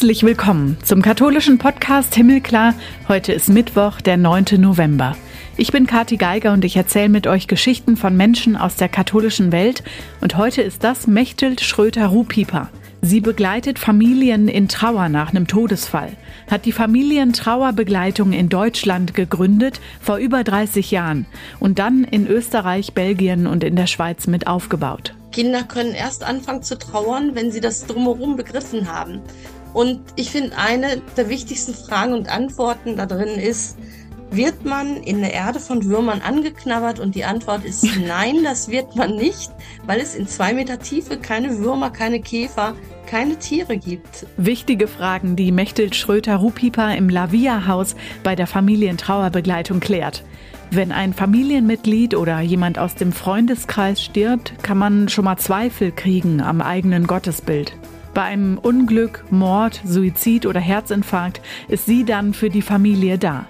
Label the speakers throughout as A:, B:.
A: Herzlich willkommen zum katholischen Podcast Himmelklar. Heute ist Mittwoch, der 9. November. Ich bin Kathi Geiger und ich erzähle mit euch Geschichten von Menschen aus der katholischen Welt. Und heute ist das Mechthild Schröter-Ruhpieper. Sie begleitet Familien in Trauer nach einem Todesfall, hat die Familientrauerbegleitung in Deutschland gegründet vor über 30 Jahren und dann in Österreich, Belgien und in der Schweiz mit aufgebaut.
B: Kinder können erst anfangen zu trauern, wenn sie das drumherum begriffen haben. Und ich finde, eine der wichtigsten Fragen und Antworten da drin ist, wird man in der Erde von Würmern angeknabbert? Und die Antwort ist nein, das wird man nicht, weil es in zwei Meter Tiefe keine Würmer, keine Käfer, keine Tiere gibt.
A: Wichtige Fragen, die Mechthild Schröter-Rupipa im Lavia-Haus bei der Familientrauerbegleitung klärt. Wenn ein Familienmitglied oder jemand aus dem Freundeskreis stirbt, kann man schon mal Zweifel kriegen am eigenen Gottesbild. Bei einem Unglück, Mord, Suizid oder Herzinfarkt ist sie dann für die Familie da.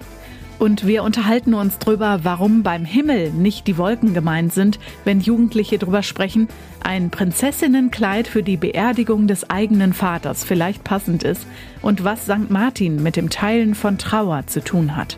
A: Und wir unterhalten uns drüber, warum beim Himmel nicht die Wolken gemeint sind, wenn Jugendliche drüber sprechen, ein Prinzessinnenkleid für die Beerdigung des eigenen Vaters vielleicht passend ist und was St. Martin mit dem Teilen von Trauer zu tun hat.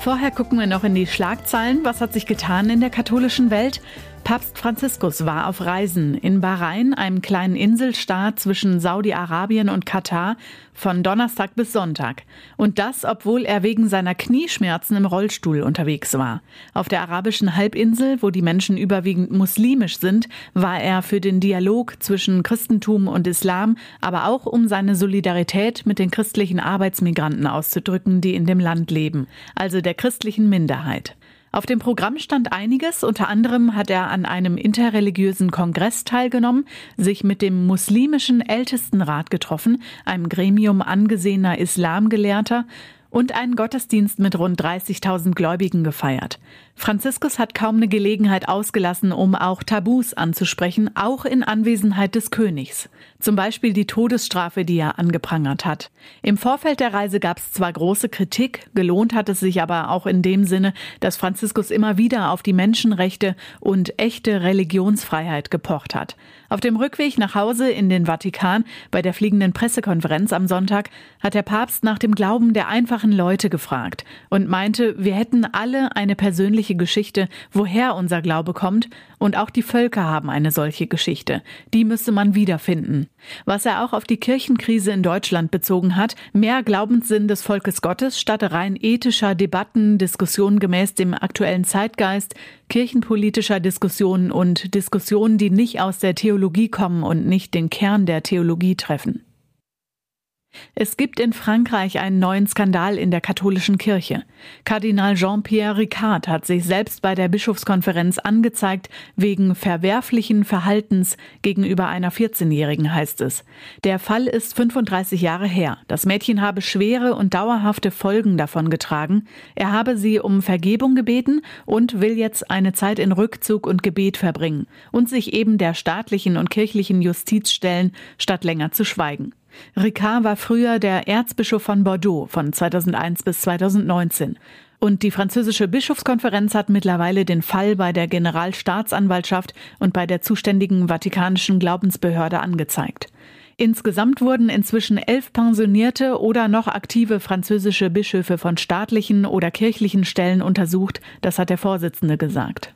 A: Vorher gucken wir noch in die Schlagzeilen. Was hat sich getan in der katholischen Welt? Papst Franziskus war auf Reisen in Bahrain, einem kleinen Inselstaat zwischen Saudi-Arabien und Katar, von Donnerstag bis Sonntag. Und das, obwohl er wegen seiner Knieschmerzen im Rollstuhl unterwegs war. Auf der arabischen Halbinsel, wo die Menschen überwiegend muslimisch sind, war er für den Dialog zwischen Christentum und Islam, aber auch um seine Solidarität mit den christlichen Arbeitsmigranten auszudrücken, die in dem Land leben, also der christlichen Minderheit. Auf dem Programm stand einiges. Unter anderem hat er an einem interreligiösen Kongress teilgenommen, sich mit dem muslimischen Ältestenrat getroffen, einem Gremium angesehener Islamgelehrter, und einen Gottesdienst mit rund 30.000 Gläubigen gefeiert. Franziskus hat kaum eine Gelegenheit ausgelassen, um auch Tabus anzusprechen, auch in Anwesenheit des Königs. Zum Beispiel die Todesstrafe, die er angeprangert hat. Im Vorfeld der Reise gab es zwar große Kritik, gelohnt hat es sich aber auch in dem Sinne, dass Franziskus immer wieder auf die Menschenrechte und echte Religionsfreiheit gepocht hat. Auf dem Rückweg nach Hause in den Vatikan bei der fliegenden Pressekonferenz am Sonntag hat der Papst nach dem Glauben der einfachen Leute gefragt und meinte, wir hätten alle eine persönliche Geschichte, woher unser Glaube kommt, und auch die Völker haben eine solche Geschichte. Die müsse man wiederfinden. Was er auch auf die Kirchenkrise in Deutschland bezogen hat, mehr Glaubenssinn des Volkes Gottes statt rein ethischer Debatten, Diskussionen gemäß dem aktuellen Zeitgeist, kirchenpolitischer Diskussionen und Diskussionen, die nicht aus der Theologie kommen und nicht den Kern der Theologie treffen. Es gibt in Frankreich einen neuen Skandal in der katholischen Kirche. Kardinal Jean-Pierre Ricard hat sich selbst bei der Bischofskonferenz angezeigt wegen verwerflichen Verhaltens gegenüber einer 14-Jährigen, heißt es. Der Fall ist 35 Jahre her. Das Mädchen habe schwere und dauerhafte Folgen davon getragen. Er habe sie um Vergebung gebeten und will jetzt eine Zeit in Rückzug und Gebet verbringen und sich eben der staatlichen und kirchlichen Justiz stellen, statt länger zu schweigen. Ricard war früher der Erzbischof von Bordeaux von 2001 bis 2019. Und die französische Bischofskonferenz hat mittlerweile den Fall bei der Generalstaatsanwaltschaft und bei der zuständigen vatikanischen Glaubensbehörde angezeigt. Insgesamt wurden inzwischen elf pensionierte oder noch aktive französische Bischöfe von staatlichen oder kirchlichen Stellen untersucht, das hat der Vorsitzende gesagt.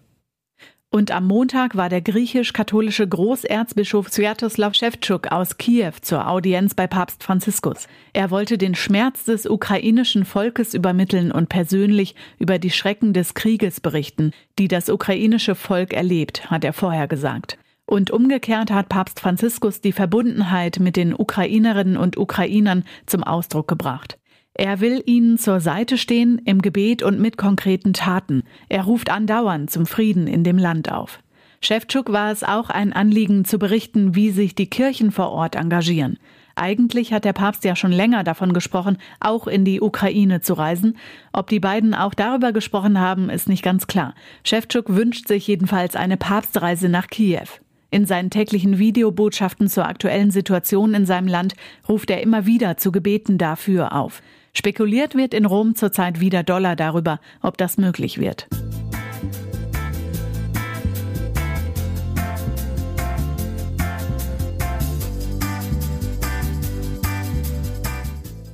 A: Und am Montag war der griechisch-katholische Großerzbischof Sviatoslav Shevchuk aus Kiew zur Audienz bei Papst Franziskus. Er wollte den Schmerz des ukrainischen Volkes übermitteln und persönlich über die Schrecken des Krieges berichten, die das ukrainische Volk erlebt, hat er vorher gesagt. Und umgekehrt hat Papst Franziskus die Verbundenheit mit den Ukrainerinnen und Ukrainern zum Ausdruck gebracht. Er will ihnen zur Seite stehen im Gebet und mit konkreten Taten. Er ruft andauernd zum Frieden in dem Land auf. Schewtschuk war es auch ein Anliegen zu berichten, wie sich die Kirchen vor Ort engagieren. Eigentlich hat der Papst ja schon länger davon gesprochen, auch in die Ukraine zu reisen. Ob die beiden auch darüber gesprochen haben, ist nicht ganz klar. Schewtschuk wünscht sich jedenfalls eine Papstreise nach Kiew. In seinen täglichen Videobotschaften zur aktuellen Situation in seinem Land ruft er immer wieder zu Gebeten dafür auf. Spekuliert wird in Rom zurzeit wieder Dollar darüber, ob das möglich wird.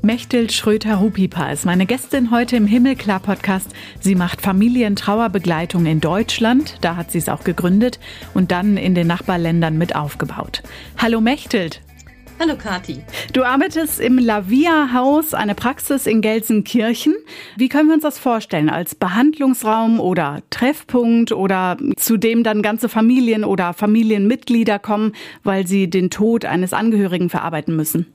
A: Mechthild Schröter-Hupipa ist meine Gästin heute im Himmelklar-Podcast. Sie macht Familientrauerbegleitung in Deutschland, da hat sie es auch gegründet und dann in den Nachbarländern mit aufgebaut. Hallo Mechtelt,
B: Hallo Kati.
A: Du arbeitest im Lavia-Haus, eine Praxis in Gelsenkirchen. Wie können wir uns das vorstellen? Als Behandlungsraum oder Treffpunkt oder zu dem dann ganze Familien oder Familienmitglieder kommen, weil sie den Tod eines Angehörigen verarbeiten müssen?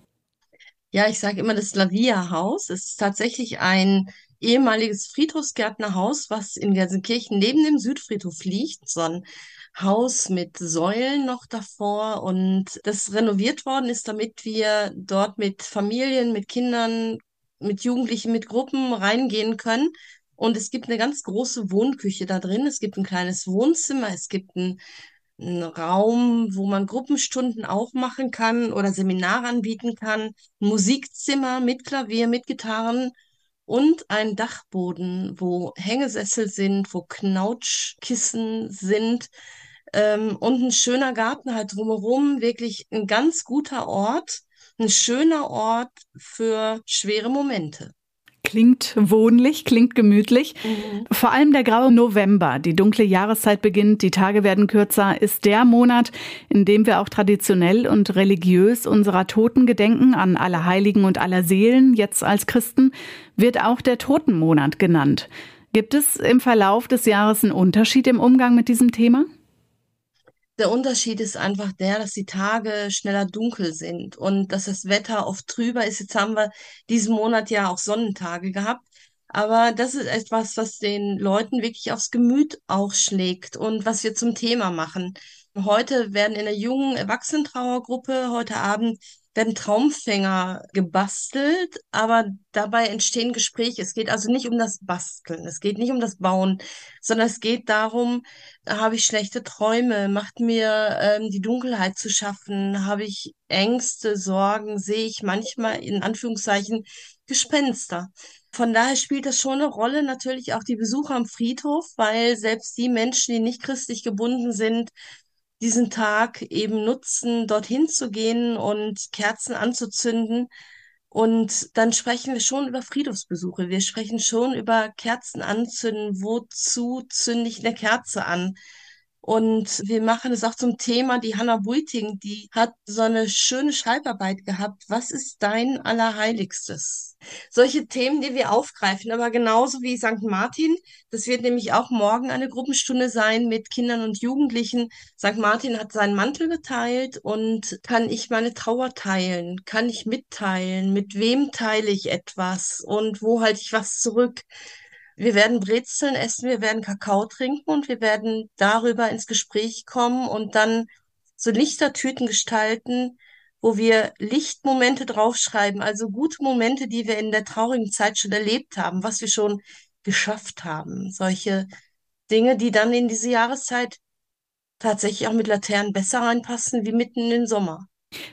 B: Ja, ich sage immer, das Lavia-Haus ist tatsächlich ein ehemaliges Friedhofsgärtnerhaus, was in Gelsenkirchen neben dem Südfriedhof liegt. So ein Haus mit Säulen noch davor. Und das renoviert worden ist, damit wir dort mit Familien, mit Kindern, mit Jugendlichen, mit Gruppen reingehen können. Und es gibt eine ganz große Wohnküche da drin. Es gibt ein kleines Wohnzimmer. Es gibt ein ein Raum, wo man Gruppenstunden auch machen kann oder Seminare anbieten kann, Musikzimmer mit Klavier, mit Gitarren und ein Dachboden, wo Hängesessel sind, wo Knautschkissen sind ähm, und ein schöner Garten halt drumherum, wirklich ein ganz guter Ort, ein schöner Ort für schwere Momente.
A: Klingt wohnlich, klingt gemütlich. Mhm. Vor allem der graue November, die dunkle Jahreszeit beginnt, die Tage werden kürzer, ist der Monat, in dem wir auch traditionell und religiös unserer Toten gedenken, an aller Heiligen und aller Seelen, jetzt als Christen, wird auch der Totenmonat genannt. Gibt es im Verlauf des Jahres einen Unterschied im Umgang mit diesem Thema?
B: Der Unterschied ist einfach der, dass die Tage schneller dunkel sind und dass das Wetter oft trüber ist. Jetzt haben wir diesen Monat ja auch Sonnentage gehabt. Aber das ist etwas, was den Leuten wirklich aufs Gemüt auch schlägt und was wir zum Thema machen. Heute werden in der jungen Erwachsenentrauergruppe heute Abend werden Traumfänger gebastelt, aber dabei entstehen Gespräche. Es geht also nicht um das Basteln, es geht nicht um das Bauen, sondern es geht darum, habe ich schlechte Träume, macht mir ähm, die Dunkelheit zu schaffen, habe ich Ängste, Sorgen, sehe ich manchmal in Anführungszeichen Gespenster. Von daher spielt das schon eine Rolle, natürlich auch die Besucher am Friedhof, weil selbst die Menschen, die nicht christlich gebunden sind, diesen Tag eben nutzen, dorthin zu gehen und Kerzen anzuzünden. Und dann sprechen wir schon über Friedhofsbesuche. Wir sprechen schon über Kerzen anzünden. Wozu zünde ich eine Kerze an? Und wir machen es auch zum Thema. Die Hannah Buiting, die hat so eine schöne Schreibarbeit gehabt. Was ist dein Allerheiligstes? Solche Themen, die wir aufgreifen, aber genauso wie St. Martin. Das wird nämlich auch morgen eine Gruppenstunde sein mit Kindern und Jugendlichen. St. Martin hat seinen Mantel geteilt und kann ich meine Trauer teilen? Kann ich mitteilen? Mit wem teile ich etwas? Und wo halte ich was zurück? Wir werden Brezeln essen, wir werden Kakao trinken und wir werden darüber ins Gespräch kommen und dann so Lichtertüten gestalten, wo wir Lichtmomente draufschreiben, also gute Momente, die wir in der traurigen Zeit schon erlebt haben, was wir schon geschafft haben. Solche Dinge, die dann in diese Jahreszeit tatsächlich auch mit Laternen besser reinpassen wie mitten in den Sommer.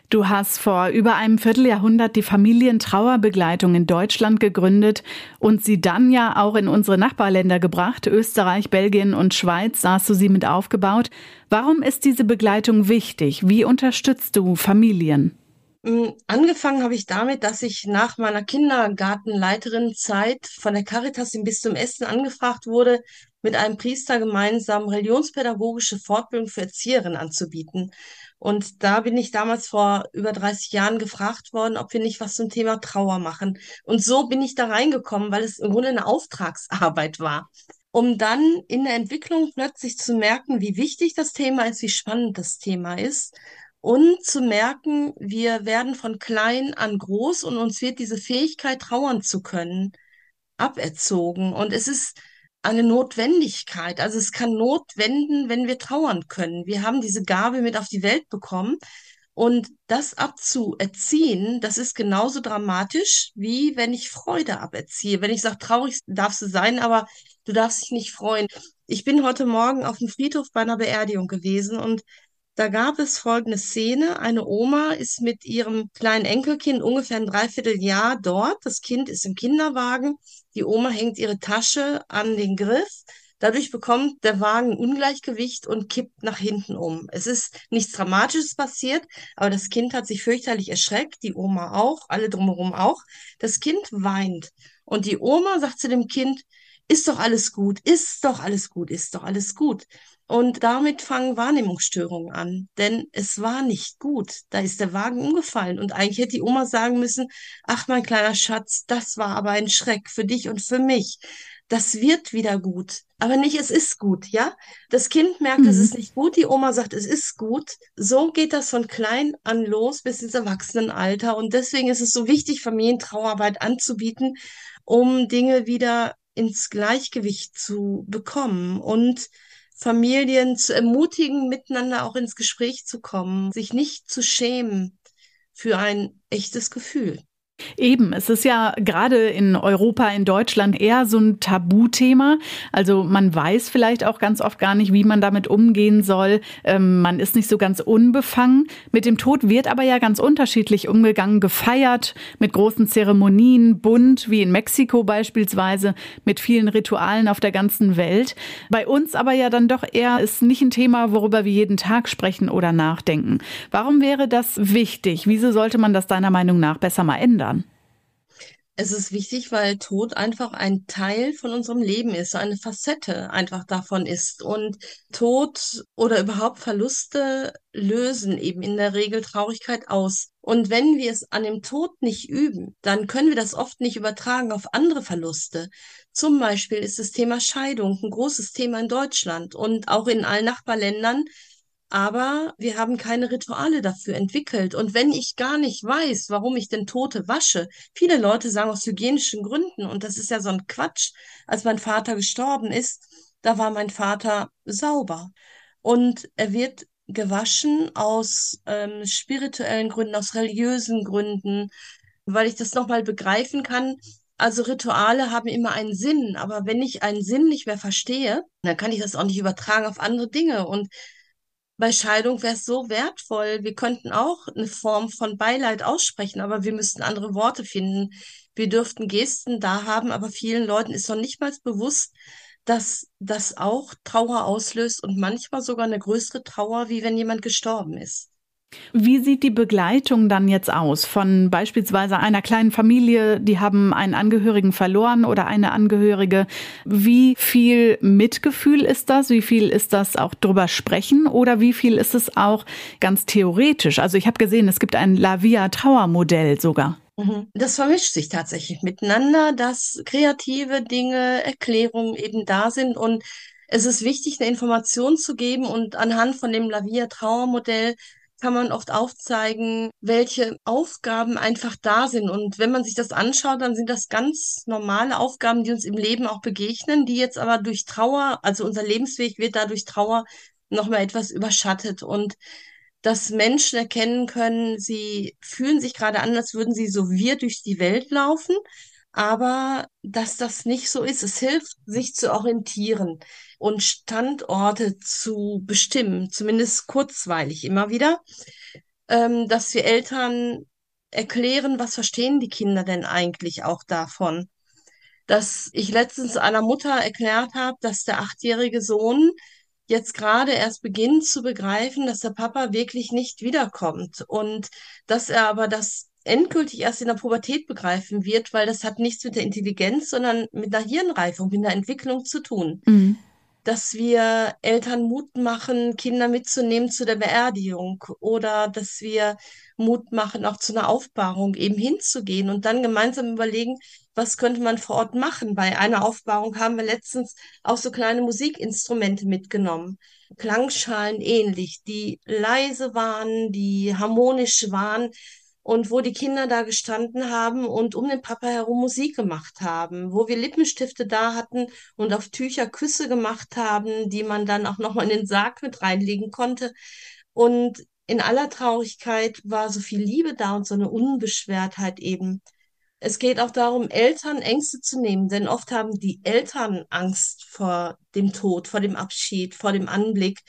A: Du hast vor über einem Vierteljahrhundert die Familientrauerbegleitung in Deutschland gegründet und sie dann ja auch in unsere Nachbarländer gebracht. Österreich, Belgien und Schweiz hast du sie mit aufgebaut. Warum ist diese Begleitung wichtig? Wie unterstützt du Familien?
B: Mm, angefangen habe ich damit, dass ich nach meiner Kindergartenleiterinnenzeit von der Caritas im Bistum Essen angefragt wurde, mit einem Priester gemeinsam religionspädagogische Fortbildung für Erzieherinnen anzubieten. Und da bin ich damals vor über 30 Jahren gefragt worden, ob wir nicht was zum Thema Trauer machen. Und so bin ich da reingekommen, weil es im Grunde eine Auftragsarbeit war. Um dann in der Entwicklung plötzlich zu merken, wie wichtig das Thema ist, wie spannend das Thema ist. Und zu merken, wir werden von klein an groß und uns wird diese Fähigkeit, trauern zu können, aberzogen. Und es ist eine Notwendigkeit. Also es kann Not wenden, wenn wir trauern können. Wir haben diese Gabe mit auf die Welt bekommen. Und das abzuerziehen, das ist genauso dramatisch, wie wenn ich Freude aberziehe. Wenn ich sage, traurig darfst du sein, aber du darfst dich nicht freuen. Ich bin heute Morgen auf dem Friedhof bei einer Beerdigung gewesen und da gab es folgende Szene. Eine Oma ist mit ihrem kleinen Enkelkind ungefähr ein Dreivierteljahr dort. Das Kind ist im Kinderwagen. Die Oma hängt ihre Tasche an den Griff Dadurch bekommt der Wagen Ungleichgewicht und kippt nach hinten um. Es ist nichts Dramatisches passiert, aber das Kind hat sich fürchterlich erschreckt, die Oma auch, alle drumherum auch. Das Kind weint und die Oma sagt zu dem Kind, ist doch alles gut, ist doch alles gut, ist doch alles gut. Und damit fangen Wahrnehmungsstörungen an, denn es war nicht gut. Da ist der Wagen umgefallen und eigentlich hätte die Oma sagen müssen, ach mein kleiner Schatz, das war aber ein Schreck für dich und für mich das wird wieder gut. Aber nicht, es ist gut, ja? Das Kind merkt, mhm. es ist nicht gut. Die Oma sagt, es ist gut. So geht das von klein an los bis ins Erwachsenenalter. Und deswegen ist es so wichtig, Familientrauarbeit anzubieten, um Dinge wieder ins Gleichgewicht zu bekommen und Familien zu ermutigen, miteinander auch ins Gespräch zu kommen, sich nicht zu schämen für ein echtes Gefühl.
A: Eben, es ist ja gerade in Europa, in Deutschland eher so ein Tabuthema. Also man weiß vielleicht auch ganz oft gar nicht, wie man damit umgehen soll. Ähm, man ist nicht so ganz unbefangen. Mit dem Tod wird aber ja ganz unterschiedlich umgegangen, gefeiert, mit großen Zeremonien, bunt, wie in Mexiko beispielsweise, mit vielen Ritualen auf der ganzen Welt. Bei uns aber ja dann doch eher ist nicht ein Thema, worüber wir jeden Tag sprechen oder nachdenken. Warum wäre das wichtig? Wieso sollte man das deiner Meinung nach besser mal ändern?
B: Es ist wichtig, weil Tod einfach ein Teil von unserem Leben ist, so eine Facette einfach davon ist. Und Tod oder überhaupt Verluste lösen eben in der Regel Traurigkeit aus. Und wenn wir es an dem Tod nicht üben, dann können wir das oft nicht übertragen auf andere Verluste. Zum Beispiel ist das Thema Scheidung ein großes Thema in Deutschland und auch in allen Nachbarländern aber wir haben keine Rituale dafür entwickelt. Und wenn ich gar nicht weiß, warum ich denn Tote wasche, viele Leute sagen aus hygienischen Gründen, und das ist ja so ein Quatsch. Als mein Vater gestorben ist, da war mein Vater sauber. Und er wird gewaschen aus ähm, spirituellen Gründen, aus religiösen Gründen, weil ich das nochmal begreifen kann. Also Rituale haben immer einen Sinn, aber wenn ich einen Sinn nicht mehr verstehe, dann kann ich das auch nicht übertragen auf andere Dinge. Und bei Scheidung wäre es so wertvoll. Wir könnten auch eine Form von Beileid aussprechen, aber wir müssten andere Worte finden. Wir dürften Gesten da haben, aber vielen Leuten ist noch nicht mal bewusst, dass das auch Trauer auslöst und manchmal sogar eine größere Trauer, wie wenn jemand gestorben ist.
A: Wie sieht die Begleitung dann jetzt aus von beispielsweise einer kleinen Familie, die haben einen Angehörigen verloren oder eine Angehörige? Wie viel Mitgefühl ist das? Wie viel ist das auch drüber sprechen oder wie viel ist es auch ganz theoretisch? Also ich habe gesehen, es gibt ein Lavia Trauermodell sogar.
B: Mhm. Das vermischt sich tatsächlich miteinander, dass kreative Dinge, Erklärungen eben da sind und es ist wichtig, eine Information zu geben und anhand von dem Lavia Trauermodell kann man oft aufzeigen, welche Aufgaben einfach da sind. Und wenn man sich das anschaut, dann sind das ganz normale Aufgaben, die uns im Leben auch begegnen, die jetzt aber durch Trauer, also unser Lebensweg wird dadurch Trauer nochmal etwas überschattet. Und dass Menschen erkennen können, sie fühlen sich gerade an, als würden sie so wir durch die Welt laufen aber dass das nicht so ist. Es hilft, sich zu orientieren und Standorte zu bestimmen, zumindest kurzweilig immer wieder, ähm, dass wir Eltern erklären, was verstehen die Kinder denn eigentlich auch davon. Dass ich letztens einer Mutter erklärt habe, dass der achtjährige Sohn jetzt gerade erst beginnt zu begreifen, dass der Papa wirklich nicht wiederkommt und dass er aber das endgültig erst in der Pubertät begreifen wird, weil das hat nichts mit der Intelligenz, sondern mit einer Hirnreifung, mit einer Entwicklung zu tun. Mhm. Dass wir Eltern Mut machen, Kinder mitzunehmen zu der Beerdigung oder dass wir Mut machen, auch zu einer Aufbahrung eben hinzugehen und dann gemeinsam überlegen, was könnte man vor Ort machen. Bei einer Aufbahrung haben wir letztens auch so kleine Musikinstrumente mitgenommen. Klangschalen ähnlich, die leise waren, die harmonisch waren, und wo die Kinder da gestanden haben und um den Papa herum Musik gemacht haben, wo wir Lippenstifte da hatten und auf Tücher Küsse gemacht haben, die man dann auch nochmal in den Sarg mit reinlegen konnte. Und in aller Traurigkeit war so viel Liebe da und so eine Unbeschwertheit eben. Es geht auch darum, Eltern Ängste zu nehmen, denn oft haben die Eltern Angst vor dem Tod, vor dem Abschied, vor dem Anblick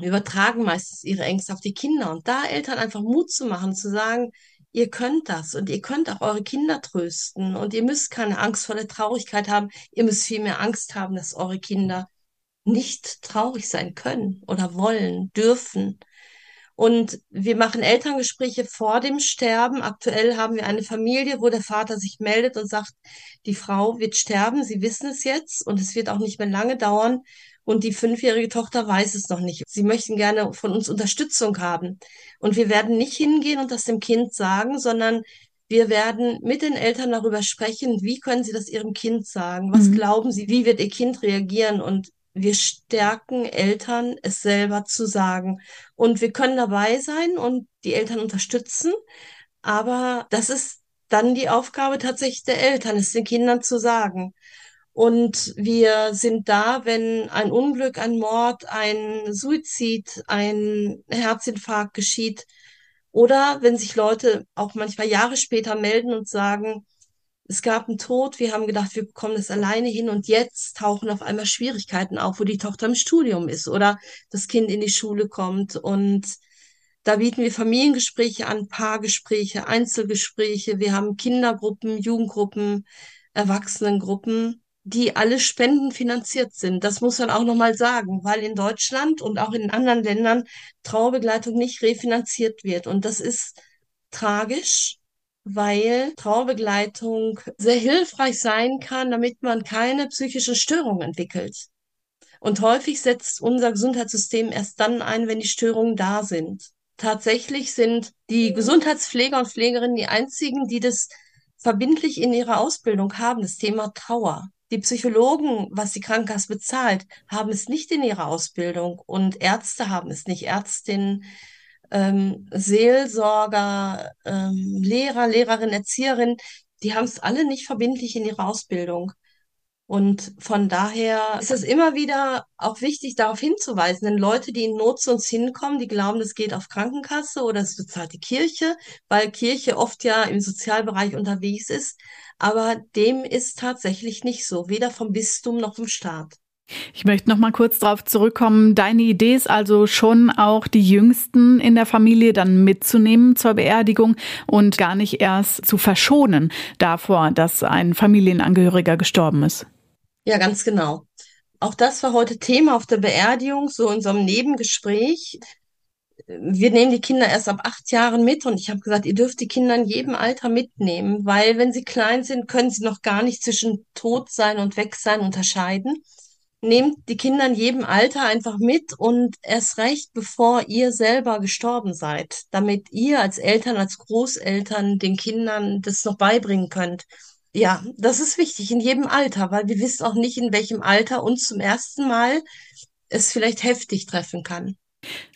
B: übertragen meistens ihre Ängste auf die Kinder. Und da Eltern einfach Mut zu machen, zu sagen, ihr könnt das und ihr könnt auch eure Kinder trösten und ihr müsst keine Angst vor der Traurigkeit haben, ihr müsst viel mehr Angst haben, dass eure Kinder nicht traurig sein können oder wollen, dürfen. Und wir machen Elterngespräche vor dem Sterben. Aktuell haben wir eine Familie, wo der Vater sich meldet und sagt, die Frau wird sterben, sie wissen es jetzt und es wird auch nicht mehr lange dauern. Und die fünfjährige Tochter weiß es noch nicht. Sie möchten gerne von uns Unterstützung haben. Und wir werden nicht hingehen und das dem Kind sagen, sondern wir werden mit den Eltern darüber sprechen, wie können sie das ihrem Kind sagen? Was mhm. glauben sie? Wie wird ihr Kind reagieren? Und wir stärken Eltern, es selber zu sagen. Und wir können dabei sein und die Eltern unterstützen. Aber das ist dann die Aufgabe tatsächlich der Eltern, es den Kindern zu sagen. Und wir sind da, wenn ein Unglück, ein Mord, ein Suizid, ein Herzinfarkt geschieht oder wenn sich Leute auch manchmal Jahre später melden und sagen, es gab einen Tod, wir haben gedacht, wir bekommen das alleine hin und jetzt tauchen auf einmal Schwierigkeiten auf, wo die Tochter im Studium ist oder das Kind in die Schule kommt und da bieten wir Familiengespräche an, Paargespräche, Einzelgespräche. Wir haben Kindergruppen, Jugendgruppen, Erwachsenengruppen, die alle spendenfinanziert sind. Das muss man auch nochmal sagen, weil in Deutschland und auch in anderen Ländern Trauerbegleitung nicht refinanziert wird. Und das ist tragisch weil Trauerbegleitung sehr hilfreich sein kann, damit man keine psychischen Störungen entwickelt. Und häufig setzt unser Gesundheitssystem erst dann ein, wenn die Störungen da sind. Tatsächlich sind die Gesundheitspfleger und Pflegerinnen die einzigen, die das verbindlich in ihrer Ausbildung haben, das Thema Trauer. Die Psychologen, was die Krankenkasse bezahlt, haben es nicht in ihrer Ausbildung und Ärzte haben es nicht. Ärztinnen ähm, Seelsorger, ähm, Lehrer, Lehrerin, Erzieherin, die haben es alle nicht verbindlich in ihrer Ausbildung. Und von daher ist es immer wieder auch wichtig, darauf hinzuweisen, denn Leute, die in Not zu uns hinkommen, die glauben, das geht auf Krankenkasse oder es bezahlt die Kirche, weil Kirche oft ja im Sozialbereich unterwegs ist. Aber dem ist tatsächlich nicht so, weder vom Bistum noch vom Staat.
A: Ich möchte noch mal kurz darauf zurückkommen. Deine Idee ist also schon auch die Jüngsten in der Familie dann mitzunehmen zur Beerdigung und gar nicht erst zu verschonen davor, dass ein Familienangehöriger gestorben ist.
B: Ja, ganz genau. Auch das war heute Thema auf der Beerdigung, so in so einem Nebengespräch. Wir nehmen die Kinder erst ab acht Jahren mit und ich habe gesagt, ihr dürft die Kinder in jedem Alter mitnehmen, weil wenn sie klein sind, können sie noch gar nicht zwischen tot sein und weg sein unterscheiden nehmt die Kinder in jedem Alter einfach mit und erst recht, bevor ihr selber gestorben seid, damit ihr als Eltern, als Großeltern den Kindern das noch beibringen könnt. Ja, das ist wichtig in jedem Alter, weil wir wissen auch nicht, in welchem Alter uns zum ersten Mal es vielleicht heftig treffen kann.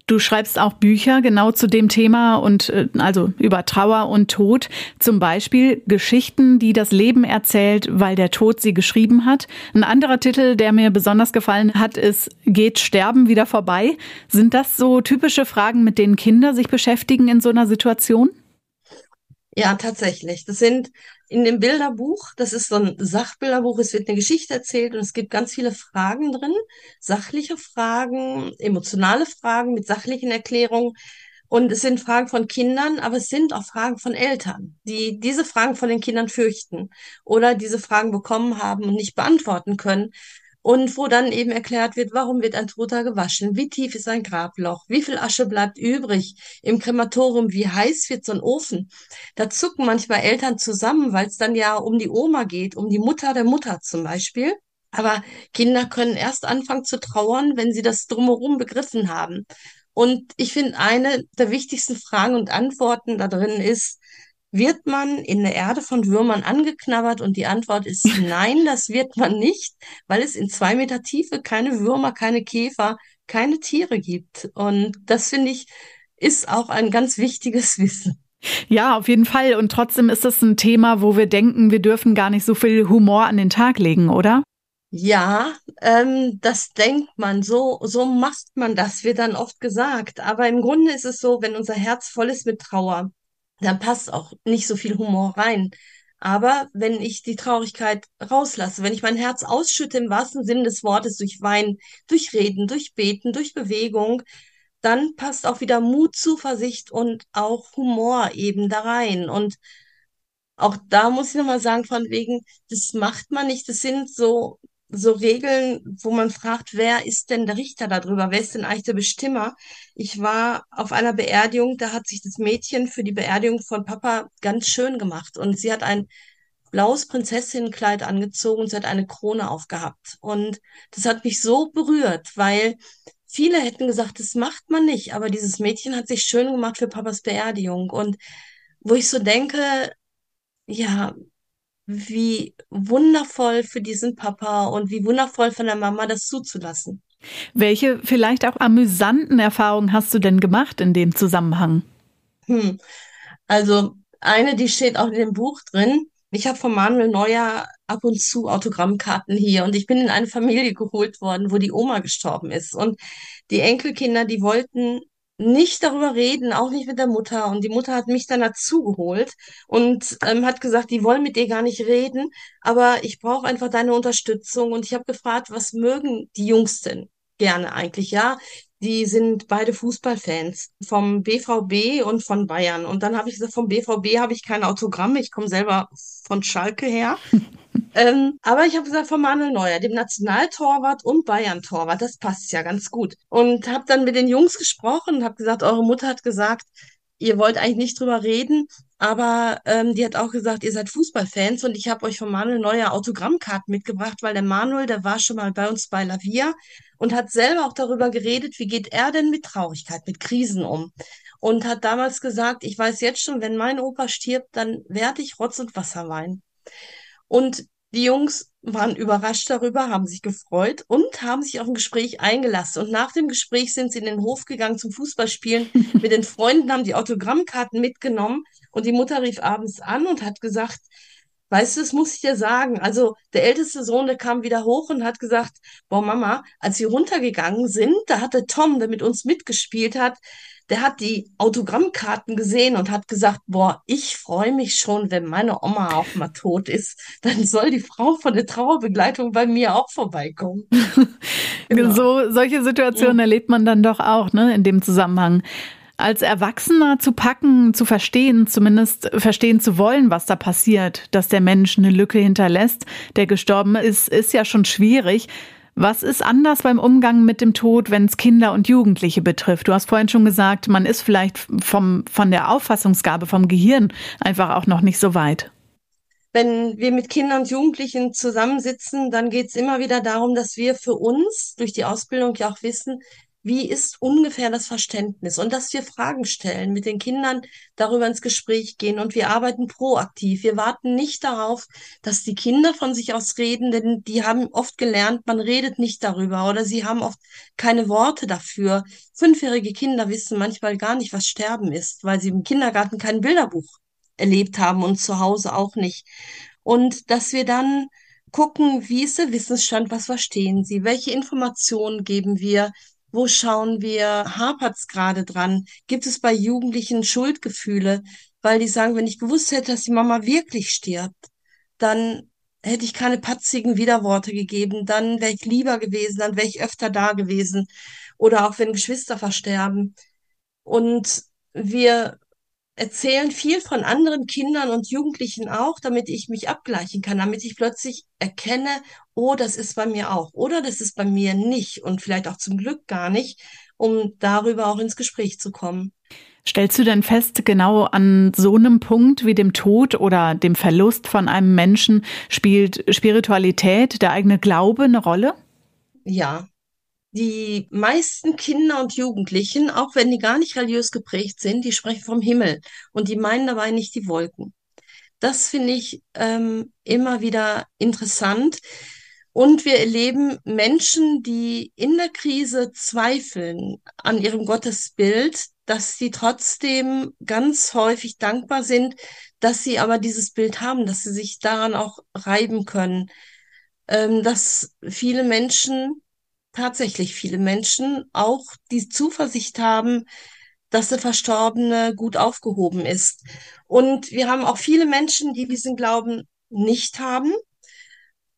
A: Du schreibst auch Bücher genau zu dem Thema und äh, also über Trauer und Tod. Zum Beispiel Geschichten, die das Leben erzählt, weil der Tod sie geschrieben hat. Ein anderer Titel, der mir besonders gefallen hat, ist Geht Sterben wieder vorbei? Sind das so typische Fragen, mit denen Kinder sich beschäftigen in so einer Situation?
B: Ja, tatsächlich. Das sind in dem Bilderbuch, das ist so ein Sachbilderbuch, es wird eine Geschichte erzählt und es gibt ganz viele Fragen drin, sachliche Fragen, emotionale Fragen mit sachlichen Erklärungen. Und es sind Fragen von Kindern, aber es sind auch Fragen von Eltern, die diese Fragen von den Kindern fürchten oder diese Fragen bekommen haben und nicht beantworten können und wo dann eben erklärt wird, warum wird ein Toter gewaschen, wie tief ist ein Grabloch, wie viel Asche bleibt übrig im Krematorium, wie heiß wird so ein Ofen. Da zucken manchmal Eltern zusammen, weil es dann ja um die Oma geht, um die Mutter der Mutter zum Beispiel. Aber Kinder können erst anfangen zu trauern, wenn sie das drumherum begriffen haben. Und ich finde, eine der wichtigsten Fragen und Antworten da drin ist, wird man in der Erde von Würmern angeknabbert? Und die Antwort ist nein, das wird man nicht, weil es in zwei Meter Tiefe keine Würmer, keine Käfer, keine Tiere gibt. Und das finde ich, ist auch ein ganz wichtiges Wissen.
A: Ja, auf jeden Fall. Und trotzdem ist das ein Thema, wo wir denken, wir dürfen gar nicht so viel Humor an den Tag legen, oder?
B: Ja, ähm, das denkt man, so, so macht man das, wird dann oft gesagt. Aber im Grunde ist es so, wenn unser Herz voll ist mit Trauer, dann passt auch nicht so viel Humor rein. Aber wenn ich die Traurigkeit rauslasse, wenn ich mein Herz ausschütte im wahrsten Sinne des Wortes durch Wein, durch Reden, durch Beten, durch Bewegung, dann passt auch wieder Mut, Zuversicht und auch Humor eben da rein. Und auch da muss ich nochmal sagen, von wegen, das macht man nicht. Das sind so so Regeln, wo man fragt, wer ist denn der Richter darüber? Wer ist denn eigentlich der Bestimmer? Ich war auf einer Beerdigung, da hat sich das Mädchen für die Beerdigung von Papa ganz schön gemacht und sie hat ein blaues Prinzessinnenkleid angezogen und sie hat eine Krone aufgehabt. Und das hat mich so berührt, weil viele hätten gesagt, das macht man nicht, aber dieses Mädchen hat sich schön gemacht für Papas Beerdigung und wo ich so denke, ja, wie wundervoll für diesen Papa und wie wundervoll von der Mama, das zuzulassen.
A: Welche vielleicht auch amüsanten Erfahrungen hast du denn gemacht in dem Zusammenhang?
B: Hm. Also eine, die steht auch in dem Buch drin. Ich habe von Manuel Neuer ab und zu Autogrammkarten hier und ich bin in eine Familie geholt worden, wo die Oma gestorben ist. Und die Enkelkinder, die wollten nicht darüber reden, auch nicht mit der Mutter. Und die Mutter hat mich dann dazu geholt und ähm, hat gesagt, die wollen mit dir gar nicht reden, aber ich brauche einfach deine Unterstützung. Und ich habe gefragt, was mögen die Jungs denn gerne eigentlich? Ja, die sind beide Fußballfans vom BVB und von Bayern. Und dann habe ich gesagt, vom BVB habe ich keine Autogramme. Ich komme selber von Schalke her. Ähm, aber ich habe gesagt, von Manuel Neuer, dem Nationaltorwart und Bayern-Torwart, das passt ja ganz gut. Und habe dann mit den Jungs gesprochen und habe gesagt, eure Mutter hat gesagt, ihr wollt eigentlich nicht drüber reden, aber ähm, die hat auch gesagt, ihr seid Fußballfans und ich habe euch von Manuel Neuer Autogrammkarten mitgebracht, weil der Manuel, der war schon mal bei uns bei Lavia und hat selber auch darüber geredet, wie geht er denn mit Traurigkeit, mit Krisen um. Und hat damals gesagt, ich weiß jetzt schon, wenn mein Opa stirbt, dann werde ich Rotz und Wasser weinen. Und die Jungs waren überrascht darüber, haben sich gefreut und haben sich auf ein Gespräch eingelassen. Und nach dem Gespräch sind sie in den Hof gegangen zum Fußballspielen mit den Freunden, haben die Autogrammkarten mitgenommen und die Mutter rief abends an und hat gesagt, Weißt du, das muss ich dir sagen. Also der älteste Sohn, der kam wieder hoch und hat gesagt, boah Mama, als wir runtergegangen sind, da hatte Tom, der mit uns mitgespielt hat, der hat die Autogrammkarten gesehen und hat gesagt, boah, ich freue mich schon, wenn meine Oma auch mal tot ist, dann soll die Frau von der Trauerbegleitung bei mir auch vorbeikommen.
A: genau. So, solche Situationen ja. erlebt man dann doch auch, ne, in dem Zusammenhang als Erwachsener zu packen, zu verstehen, zumindest verstehen zu wollen, was da passiert, dass der Mensch eine Lücke hinterlässt, der gestorben ist, ist ja schon schwierig. Was ist anders beim Umgang mit dem Tod, wenn es Kinder und Jugendliche betrifft? Du hast vorhin schon gesagt, man ist vielleicht vom, von der Auffassungsgabe vom Gehirn einfach auch noch nicht so weit.
B: Wenn wir mit Kindern und Jugendlichen zusammensitzen, dann geht es immer wieder darum, dass wir für uns durch die Ausbildung ja auch wissen, wie ist ungefähr das Verständnis und dass wir Fragen stellen, mit den Kindern darüber ins Gespräch gehen und wir arbeiten proaktiv. Wir warten nicht darauf, dass die Kinder von sich aus reden, denn die haben oft gelernt, man redet nicht darüber oder sie haben oft keine Worte dafür. Fünfjährige Kinder wissen manchmal gar nicht, was Sterben ist, weil sie im Kindergarten kein Bilderbuch erlebt haben und zu Hause auch nicht. Und dass wir dann gucken, wie ist der Wissensstand, was verstehen Sie, welche Informationen geben wir, wo schauen wir, hapert es gerade dran? Gibt es bei Jugendlichen Schuldgefühle? Weil die sagen, wenn ich gewusst hätte, dass die Mama wirklich stirbt, dann hätte ich keine patzigen Widerworte gegeben, dann wäre ich lieber gewesen, dann wäre ich öfter da gewesen. Oder auch wenn Geschwister versterben. Und wir erzählen viel von anderen Kindern und Jugendlichen auch, damit ich mich abgleichen kann, damit ich plötzlich erkenne, oh, das ist bei mir auch oder das ist bei mir nicht und vielleicht auch zum Glück gar nicht, um darüber auch ins Gespräch zu kommen.
A: Stellst du denn fest, genau an so einem Punkt wie dem Tod oder dem Verlust von einem Menschen spielt Spiritualität, der eigene Glaube eine Rolle?
B: Ja, die meisten Kinder und Jugendlichen, auch wenn die gar nicht religiös geprägt sind, die sprechen vom Himmel und die meinen dabei nicht die Wolken. Das finde ich ähm, immer wieder interessant. Und wir erleben Menschen, die in der Krise zweifeln an ihrem Gottesbild, dass sie trotzdem ganz häufig dankbar sind, dass sie aber dieses Bild haben, dass sie sich daran auch reiben können. Ähm, dass viele Menschen tatsächlich viele Menschen auch die Zuversicht haben, dass der Verstorbene gut aufgehoben ist. Und wir haben auch viele Menschen, die diesen Glauben nicht haben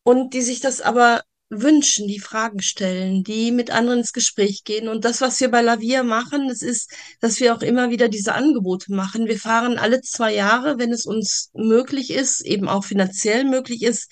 B: und die sich das aber wünschen, die Fragen stellen, die mit anderen ins Gespräch gehen. Und das, was wir bei Lavia machen, das ist, dass wir auch immer wieder diese Angebote machen. Wir fahren alle zwei Jahre, wenn es uns möglich ist, eben auch finanziell möglich ist,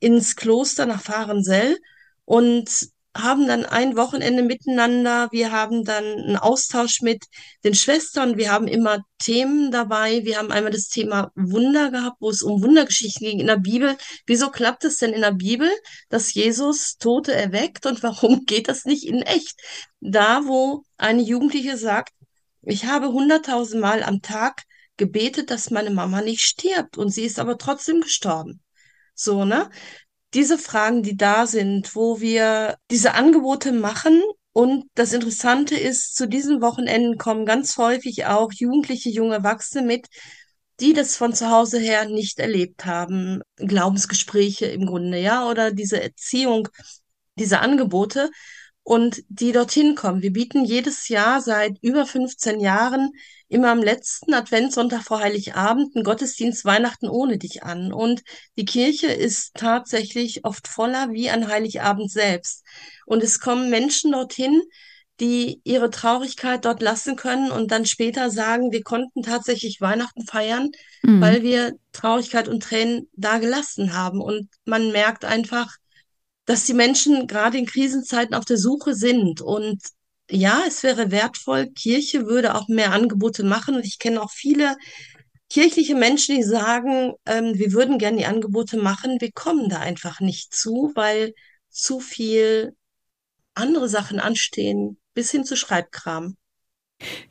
B: ins Kloster nach Fahrensell und haben dann ein Wochenende miteinander. Wir haben dann einen Austausch mit den Schwestern. Wir haben immer Themen dabei. Wir haben einmal das Thema Wunder gehabt, wo es um Wundergeschichten ging in der Bibel. Wieso klappt es denn in der Bibel, dass Jesus Tote erweckt und warum geht das nicht in echt? Da, wo eine Jugendliche sagt, ich habe hunderttausend Mal am Tag gebetet, dass meine Mama nicht stirbt und sie ist aber trotzdem gestorben. So, ne? Diese Fragen, die da sind, wo wir diese Angebote machen. Und das Interessante ist, zu diesen Wochenenden kommen ganz häufig auch jugendliche, junge Erwachsene mit, die das von zu Hause her nicht erlebt haben. Glaubensgespräche im Grunde, ja, oder diese Erziehung, diese Angebote und die dorthin kommen. Wir bieten jedes Jahr seit über 15 Jahren immer am letzten Adventssonntag vor Heiligabend einen Gottesdienst Weihnachten ohne dich an. Und die Kirche ist tatsächlich oft voller wie an Heiligabend selbst. Und es kommen Menschen dorthin, die ihre Traurigkeit dort lassen können und dann später sagen, wir konnten tatsächlich Weihnachten feiern, mhm. weil wir Traurigkeit und Tränen da gelassen haben. Und man merkt einfach, dass die Menschen gerade in Krisenzeiten auf der Suche sind. Und ja, es wäre wertvoll, Kirche würde auch mehr Angebote machen. Und ich kenne auch viele kirchliche Menschen, die sagen, ähm, wir würden gerne die Angebote machen, wir kommen da einfach nicht zu, weil zu viel andere Sachen anstehen, bis hin zu Schreibkram.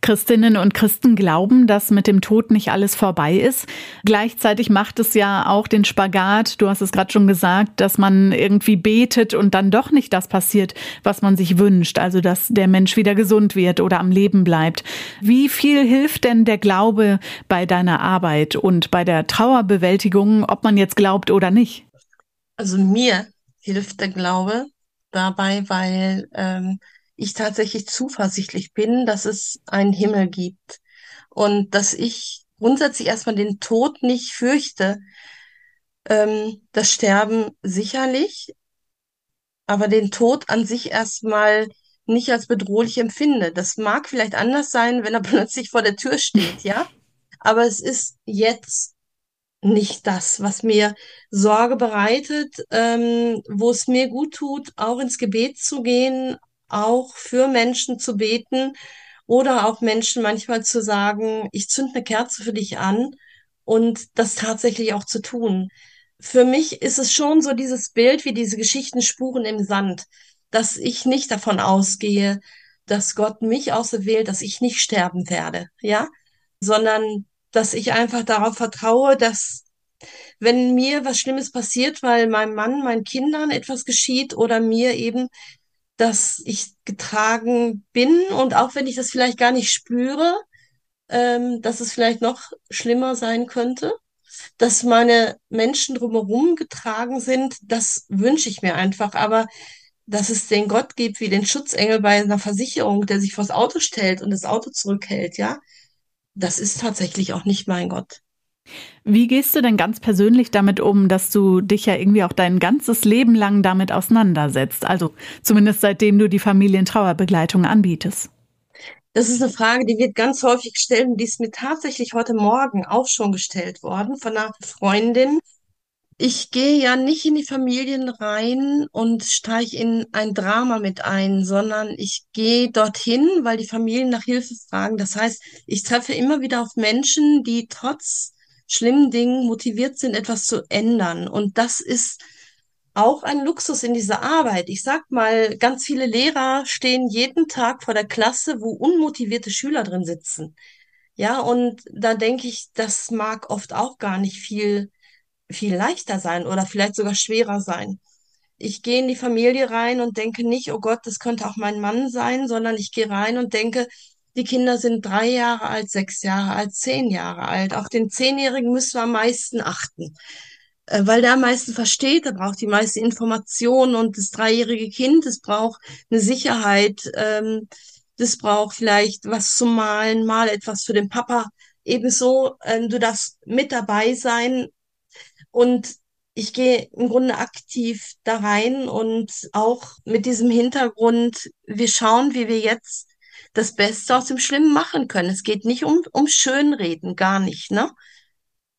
A: Christinnen und Christen glauben, dass mit dem Tod nicht alles vorbei ist. Gleichzeitig macht es ja auch den Spagat, du hast es gerade schon gesagt, dass man irgendwie betet und dann doch nicht das passiert, was man sich wünscht, also dass der Mensch wieder gesund wird oder am Leben bleibt. Wie viel hilft denn der Glaube bei deiner Arbeit und bei der Trauerbewältigung, ob man jetzt glaubt oder nicht?
B: Also mir hilft der Glaube dabei, weil ähm, ich tatsächlich zuversichtlich bin, dass es einen Himmel gibt und dass ich grundsätzlich erstmal den Tod nicht fürchte. Ähm, das Sterben sicherlich, aber den Tod an sich erstmal nicht als bedrohlich empfinde. Das mag vielleicht anders sein, wenn er plötzlich vor der Tür steht, ja. Aber es ist jetzt nicht das, was mir Sorge bereitet, ähm, wo es mir gut tut, auch ins Gebet zu gehen, auch für Menschen zu beten oder auch Menschen manchmal zu sagen, ich zünd eine Kerze für dich an und das tatsächlich auch zu tun. Für mich ist es schon so dieses Bild wie diese Geschichten Spuren im Sand, dass ich nicht davon ausgehe, dass Gott mich auserwählt, dass ich nicht sterben werde, ja, sondern dass ich einfach darauf vertraue, dass wenn mir was Schlimmes passiert, weil meinem Mann, meinen Kindern etwas geschieht oder mir eben, dass ich getragen bin und auch wenn ich das vielleicht gar nicht spüre, ähm, dass es vielleicht noch schlimmer sein könnte, dass meine Menschen drumherum getragen sind, das wünsche ich mir einfach. Aber dass es den Gott gibt wie den Schutzengel bei einer Versicherung, der sich vors Auto stellt und das Auto zurückhält, ja, das ist tatsächlich auch nicht mein Gott.
A: Wie gehst du denn ganz persönlich damit um, dass du dich ja irgendwie auch dein ganzes Leben lang damit auseinandersetzt? Also zumindest seitdem du die Familientrauerbegleitung anbietest.
B: Das ist eine Frage, die wird ganz häufig gestellt und die ist mir tatsächlich heute Morgen auch schon gestellt worden von einer Freundin. Ich gehe ja nicht in die Familien rein und steige in ein Drama mit ein, sondern ich gehe dorthin, weil die Familien nach Hilfe fragen. Das heißt, ich treffe immer wieder auf Menschen, die trotz schlimmen Dingen motiviert sind, etwas zu ändern. Und das ist auch ein Luxus in dieser Arbeit. Ich sag mal, ganz viele Lehrer stehen jeden Tag vor der Klasse, wo unmotivierte Schüler drin sitzen. Ja, und da denke ich, das mag oft auch gar nicht viel, viel leichter sein oder vielleicht sogar schwerer sein. Ich gehe in die Familie rein und denke nicht, oh Gott, das könnte auch mein Mann sein, sondern ich gehe rein und denke, die Kinder sind drei Jahre alt, sechs Jahre alt, zehn Jahre alt. Auf den Zehnjährigen müssen wir am meisten achten, äh, weil der am meisten versteht, der braucht die meiste Information und das dreijährige Kind, das braucht eine Sicherheit, ähm, das braucht vielleicht was zum Malen, mal etwas für den Papa. Ebenso, ähm, du darfst mit dabei sein und ich gehe im Grunde aktiv da rein und auch mit diesem Hintergrund, wir schauen, wie wir jetzt das Beste aus dem Schlimmen machen können. Es geht nicht um, um Schönreden, gar nicht, ne?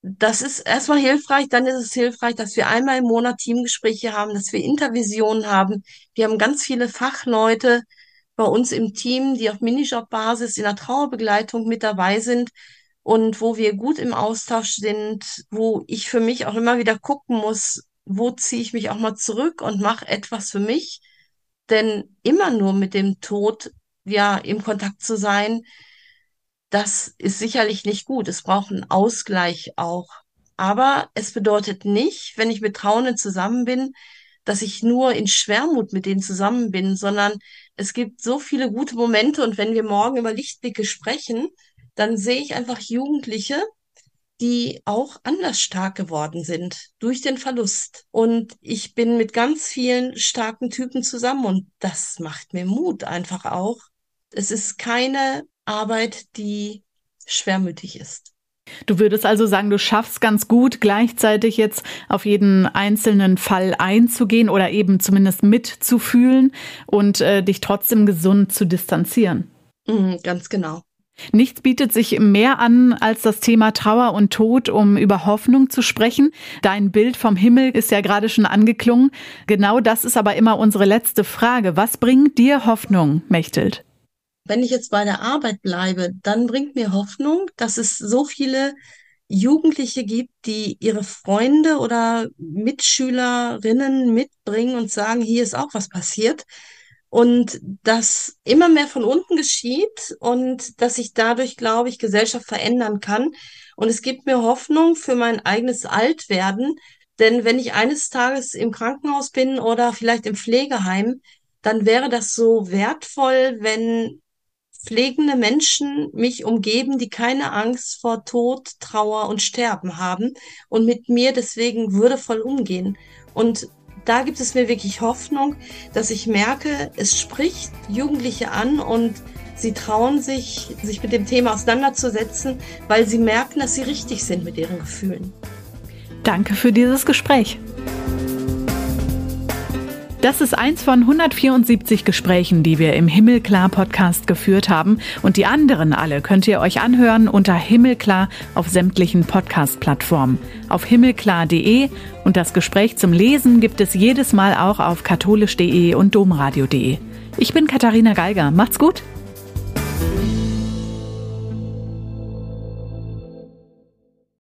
B: das ist erstmal hilfreich. Dann ist es hilfreich, dass wir einmal im Monat Teamgespräche haben, dass wir Intervisionen haben. Wir haben ganz viele Fachleute bei uns im Team, die auf Minijob-Basis in der Trauerbegleitung mit dabei sind und wo wir gut im Austausch sind, wo ich für mich auch immer wieder gucken muss, wo ziehe ich mich auch mal zurück und mache etwas für mich. Denn immer nur mit dem Tod ja im Kontakt zu sein, das ist sicherlich nicht gut. Es braucht einen Ausgleich auch. Aber es bedeutet nicht, wenn ich mit Trauenden zusammen bin, dass ich nur in Schwermut mit denen zusammen bin, sondern es gibt so viele gute Momente und wenn wir morgen über Lichtblicke sprechen, dann sehe ich einfach Jugendliche, die auch anders stark geworden sind durch den Verlust. Und ich bin mit ganz vielen starken Typen zusammen und das macht mir Mut einfach auch. Es ist keine Arbeit, die schwermütig ist.
A: Du würdest also sagen, du schaffst ganz gut, gleichzeitig jetzt auf jeden einzelnen Fall einzugehen oder eben zumindest mitzufühlen und äh, dich trotzdem gesund zu distanzieren.
B: Mhm, ganz genau.
A: Nichts bietet sich mehr an als das Thema Trauer und Tod, um über Hoffnung zu sprechen. Dein Bild vom Himmel ist ja gerade schon angeklungen. Genau das ist aber immer unsere letzte Frage. Was bringt dir Hoffnung, Mechtelt?
B: Wenn ich jetzt bei der Arbeit bleibe, dann bringt mir Hoffnung, dass es so viele Jugendliche gibt, die ihre Freunde oder Mitschülerinnen mitbringen und sagen, hier ist auch was passiert und dass immer mehr von unten geschieht und dass ich dadurch, glaube ich, Gesellschaft verändern kann. Und es gibt mir Hoffnung für mein eigenes Altwerden, denn wenn ich eines Tages im Krankenhaus bin oder vielleicht im Pflegeheim, dann wäre das so wertvoll, wenn pflegende Menschen mich umgeben, die keine Angst vor Tod, Trauer und Sterben haben und mit mir deswegen würdevoll umgehen. Und da gibt es mir wirklich Hoffnung, dass ich merke, es spricht Jugendliche an und sie trauen sich, sich mit dem Thema auseinanderzusetzen, weil sie merken, dass sie richtig sind mit ihren Gefühlen.
A: Danke für dieses Gespräch. Das ist eins von 174 Gesprächen, die wir im Himmelklar Podcast geführt haben. Und die anderen alle könnt ihr euch anhören unter Himmelklar auf sämtlichen Podcast-Plattformen. Auf himmelklar.de und das Gespräch zum Lesen gibt es jedes Mal auch auf katholisch.de und domradio.de. Ich bin Katharina Geiger. Macht's gut!